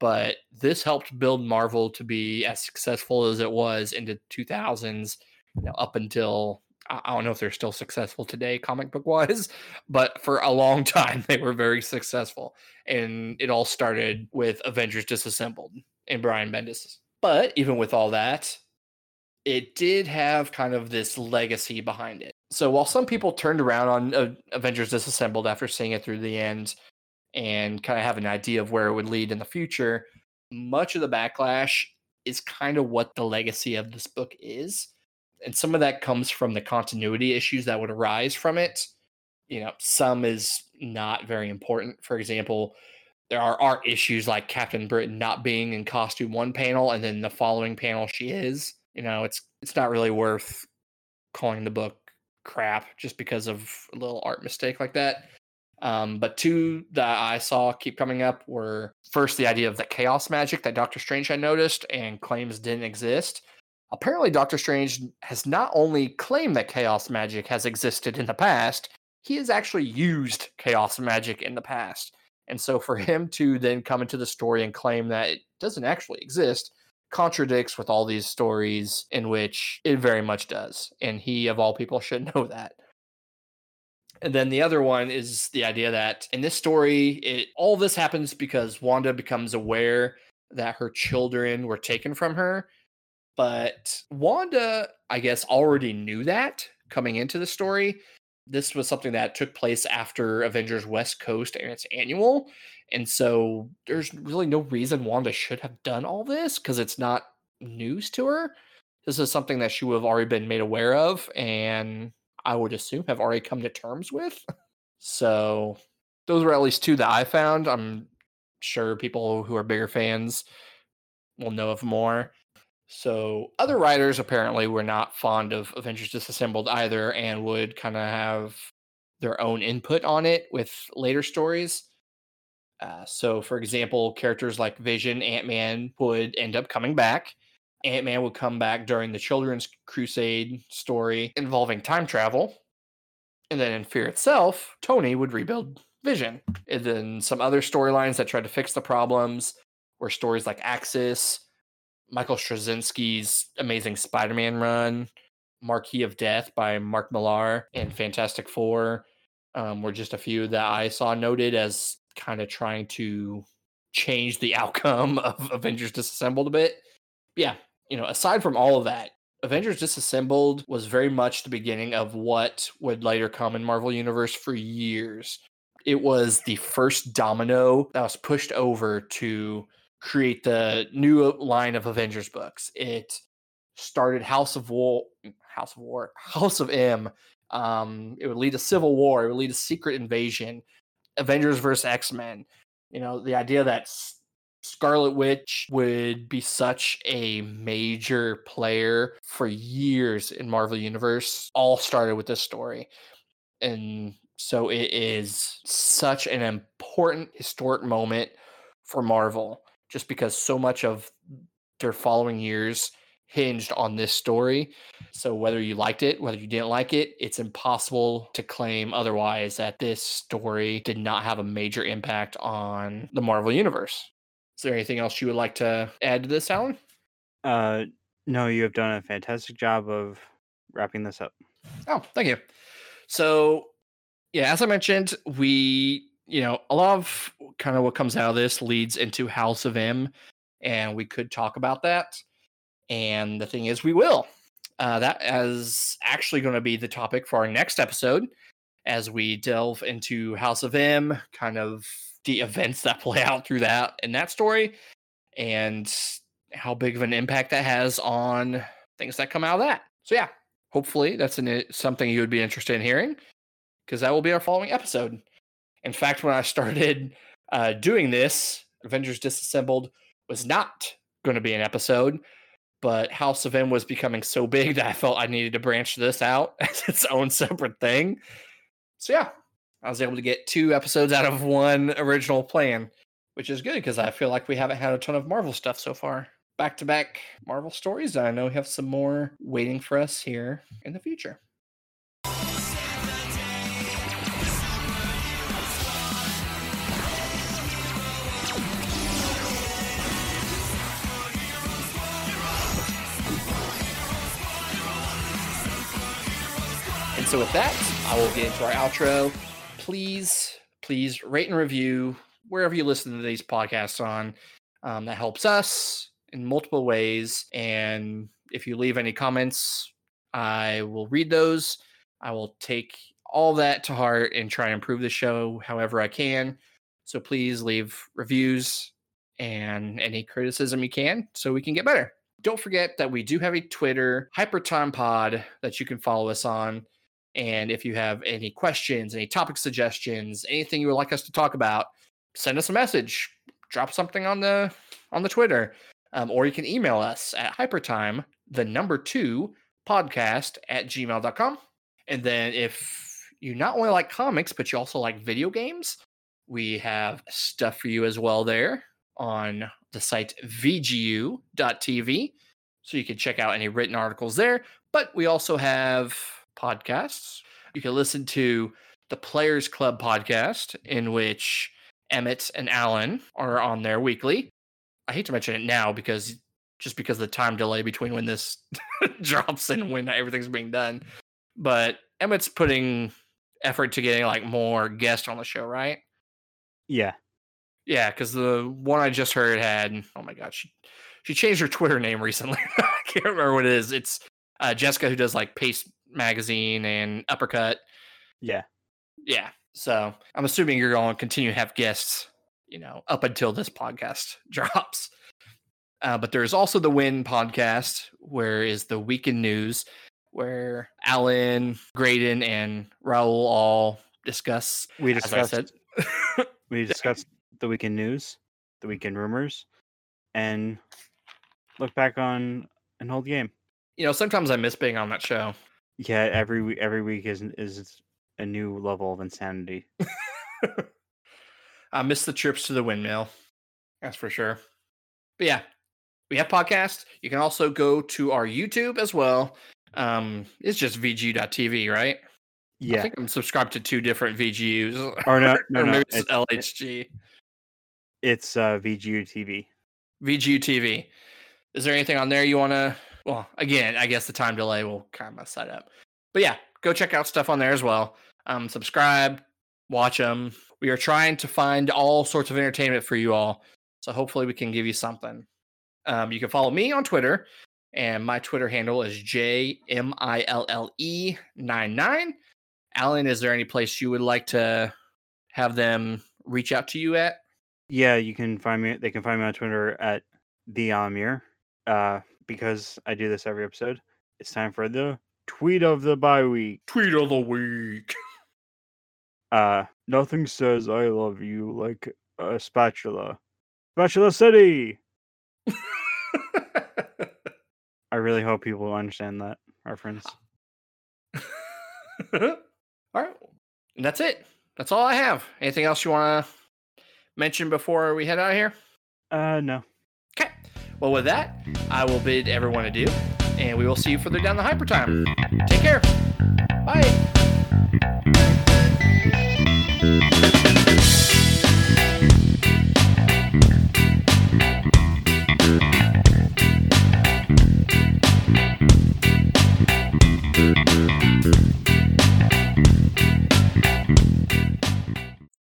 S3: but this helped build Marvel to be as successful as it was into 2000s, you know, up until I don't know if they're still successful today, comic book wise, (laughs) but for a long (laughs) time they were very successful. And it all started with Avengers Disassembled and Brian Bendis. But even with all that, it did have kind of this legacy behind it. So while some people turned around on uh, Avengers Disassembled after seeing it through the end and kind of have an idea of where it would lead in the future, much of the backlash is kind of what the legacy of this book is and some of that comes from the continuity issues that would arise from it. You know, some is not very important. For example, there are art issues like Captain Britain not being in costume one panel and then the following panel she is. You know, it's it's not really worth calling the book crap just because of a little art mistake like that. Um, but two that I saw keep coming up were first the idea of the chaos magic that Doctor Strange had noticed and claims didn't exist. Apparently, Doctor Strange has not only claimed that chaos magic has existed in the past, he has actually used chaos magic in the past. And so, for hmm. him to then come into the story and claim that it doesn't actually exist contradicts with all these stories in which it very much does. And he, of all people, should (laughs) know that. And then the other one is the idea that in this story, it all this happens because Wanda becomes aware that her children were taken from her but Wanda, I guess, already knew that coming into the story. This was something that took place after Avengers West Coast and its annual. And so there's really no reason Wanda should have done all this because it's not news to her. This is something that she would have already been made aware of and I would assume have already come to terms with. So those were at least two that I found. I'm sure people who are bigger fans will know of more. So other writers apparently were not fond of Avengers Disassembled either and would kind of have their own input on it with later stories. Uh, so, for example, characters like Vision, Ant Man would end up coming back. Ant Man would come back during the Children's Crusade story involving time travel. And then in Fear itself, Tony would rebuild Vision. And then some other storylines that tried to fix the problems were stories like Axis, Michael Straczynski's Amazing Spider Man run, Marquis of Death by Mark Millar, and Fantastic Four um, were just a few that I saw noted as kind of trying to change the (laughs) outcome of Avengers Disassembled a bit. Yeah, you know, aside from all of that, Avengers Disassembled was very much the beginning of what would later come in Marvel Universe for years. It was the first domino that was pushed over to create the new line of Avengers books. It started House of War, House of War, (laughs) House of M. Um, it would lead to Civil War. It would lead to Secret Invasion, Avengers versus X Men. You know, the idea that Scarlet Witch would be such a major player for years in Marvel Universe all started with this story. And so it is such an important historic moment for Marvel just because so much of their following years hinged on this story. So whether you liked it, whether you didn't like it, it's impossible to claim otherwise that this story did not have a major impact on the Marvel universe. Is there anything else you would like to add to this, Allan?
S4: Uh, no, you have done a fantastic job of wrapping this up.
S3: Oh, thank you. So, yeah, as I mentioned, we, you know, a lot of kind of what comes out of this leads into House of M, and we could talk about that. And the thing is, we will. Uh, that is actually going to be the topic for our next episode as we delve into House of M, kind of the events that play out through that and that story, and how big of an impact that has on things that come out of that. So yeah, hopefully that's an, something you would be interested in hearing because that will be our following episode. In fact, when I started uh, doing this, Avengers Disassembled was not going to be an episode, but House of M was becoming so big that I felt I needed to branch this out (laughs) as its own separate thing. So yeah, I was able to get two episodes out of one original plan, which is good because I feel like we haven't had a ton of Marvel stuff so far. Back to back Marvel stories. I know we have some more waiting for us here in the future. So, with that, I will get into our outro please, please rate and review wherever you listen to these podcasts on. Um, that helps us in multiple ways. And if you leave any comments, I will read those. I will take all that to heart and try and improve the show however I can. So please leave reviews and any criticism you can so we can get better. Don't forget that we do have a Twitter, Hypertime Pod, that you can follow us on. And if you have any questions, any topic suggestions, anything you would like us to talk about, send us a message. Drop something on the on the Twitter. Um, or you can email us at hypertime, the number two podcast at gmail.com. And then if you not only like comics, but you also like video games, we have stuff for you as well there on the site vgu.tv. So you can check out any written articles there. But we also have podcasts. You can listen to the Players Club podcast, in which Emmett and Allan are on there weekly. I hate to mention it now because just because of the time delay between when this (laughs) drops and when everything's being done. But Emmett's putting effort to getting like more guests on the show, right?
S4: Yeah.
S3: Yeah, because the one I just heard had oh my god, she she changed her Twitter name recently. (laughs) I can't remember what it is. It's uh, Jessica who does like Paste magazine and Uppercut.
S4: Yeah.
S3: Yeah. So I'm assuming you're going to continue to have guests, you know, up until this podcast (laughs) drops. Uh, but there's also the Win podcast, where is the weekend news, where Allan, Graydon, and Raul all discuss.
S4: We discussed (laughs) we (laughs) discussed the weekend news, the weekend rumors, and look back on an old game.
S3: You know, sometimes I miss being on that show.
S4: Yeah, every every week is is a new level of insanity. (laughs)
S3: I miss the trips to the windmill. That's for sure. But yeah, we have podcasts. You can also go to our YouTube as well. Um, it's just VGU.tv, right?
S4: Yeah.
S3: I think I'm subscribed to two different VGUs.
S4: or no, (laughs) no,
S3: or
S4: no.
S3: maybe
S4: It's,
S3: it's LHG.
S4: it's uh, VGU TV.
S3: VGU TV. Is there anything on there you want to? Well, again, I guess the time delay will kind of mess that up. But yeah, go check out stuff on there as well. Um, subscribe, watch them. We are trying to find all sorts of entertainment for you all. So hopefully we can give you something. Um, you can follow me on Twitter, and my Twitter handle is J M I L L E 99. Allan, is there any place you would like to have them reach out to you at?
S4: Yeah, you can find me. They can find me on Twitter at the Amir. Uh, because I do this every episode. It's time for the tweet of the bye week.
S3: Tweet of the week. (laughs)
S4: Uh, nothing says I love you like a spatula. Spatula City. I really hope people understand that reference. (laughs)
S3: all right. And that's it. That's all I have. Anything else you want to mention before we head out of here?
S4: Uh, no.
S3: Okay. Well, with that, I will bid everyone adieu, and we will see you further down the hyper time. Take care. Bye.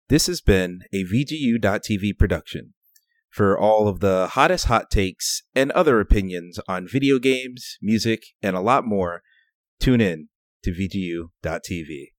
S5: This has been a VGU.TV production. For all of the hottest hot takes and other opinions on video games, music, and a lot more, tune in to VGU.TV.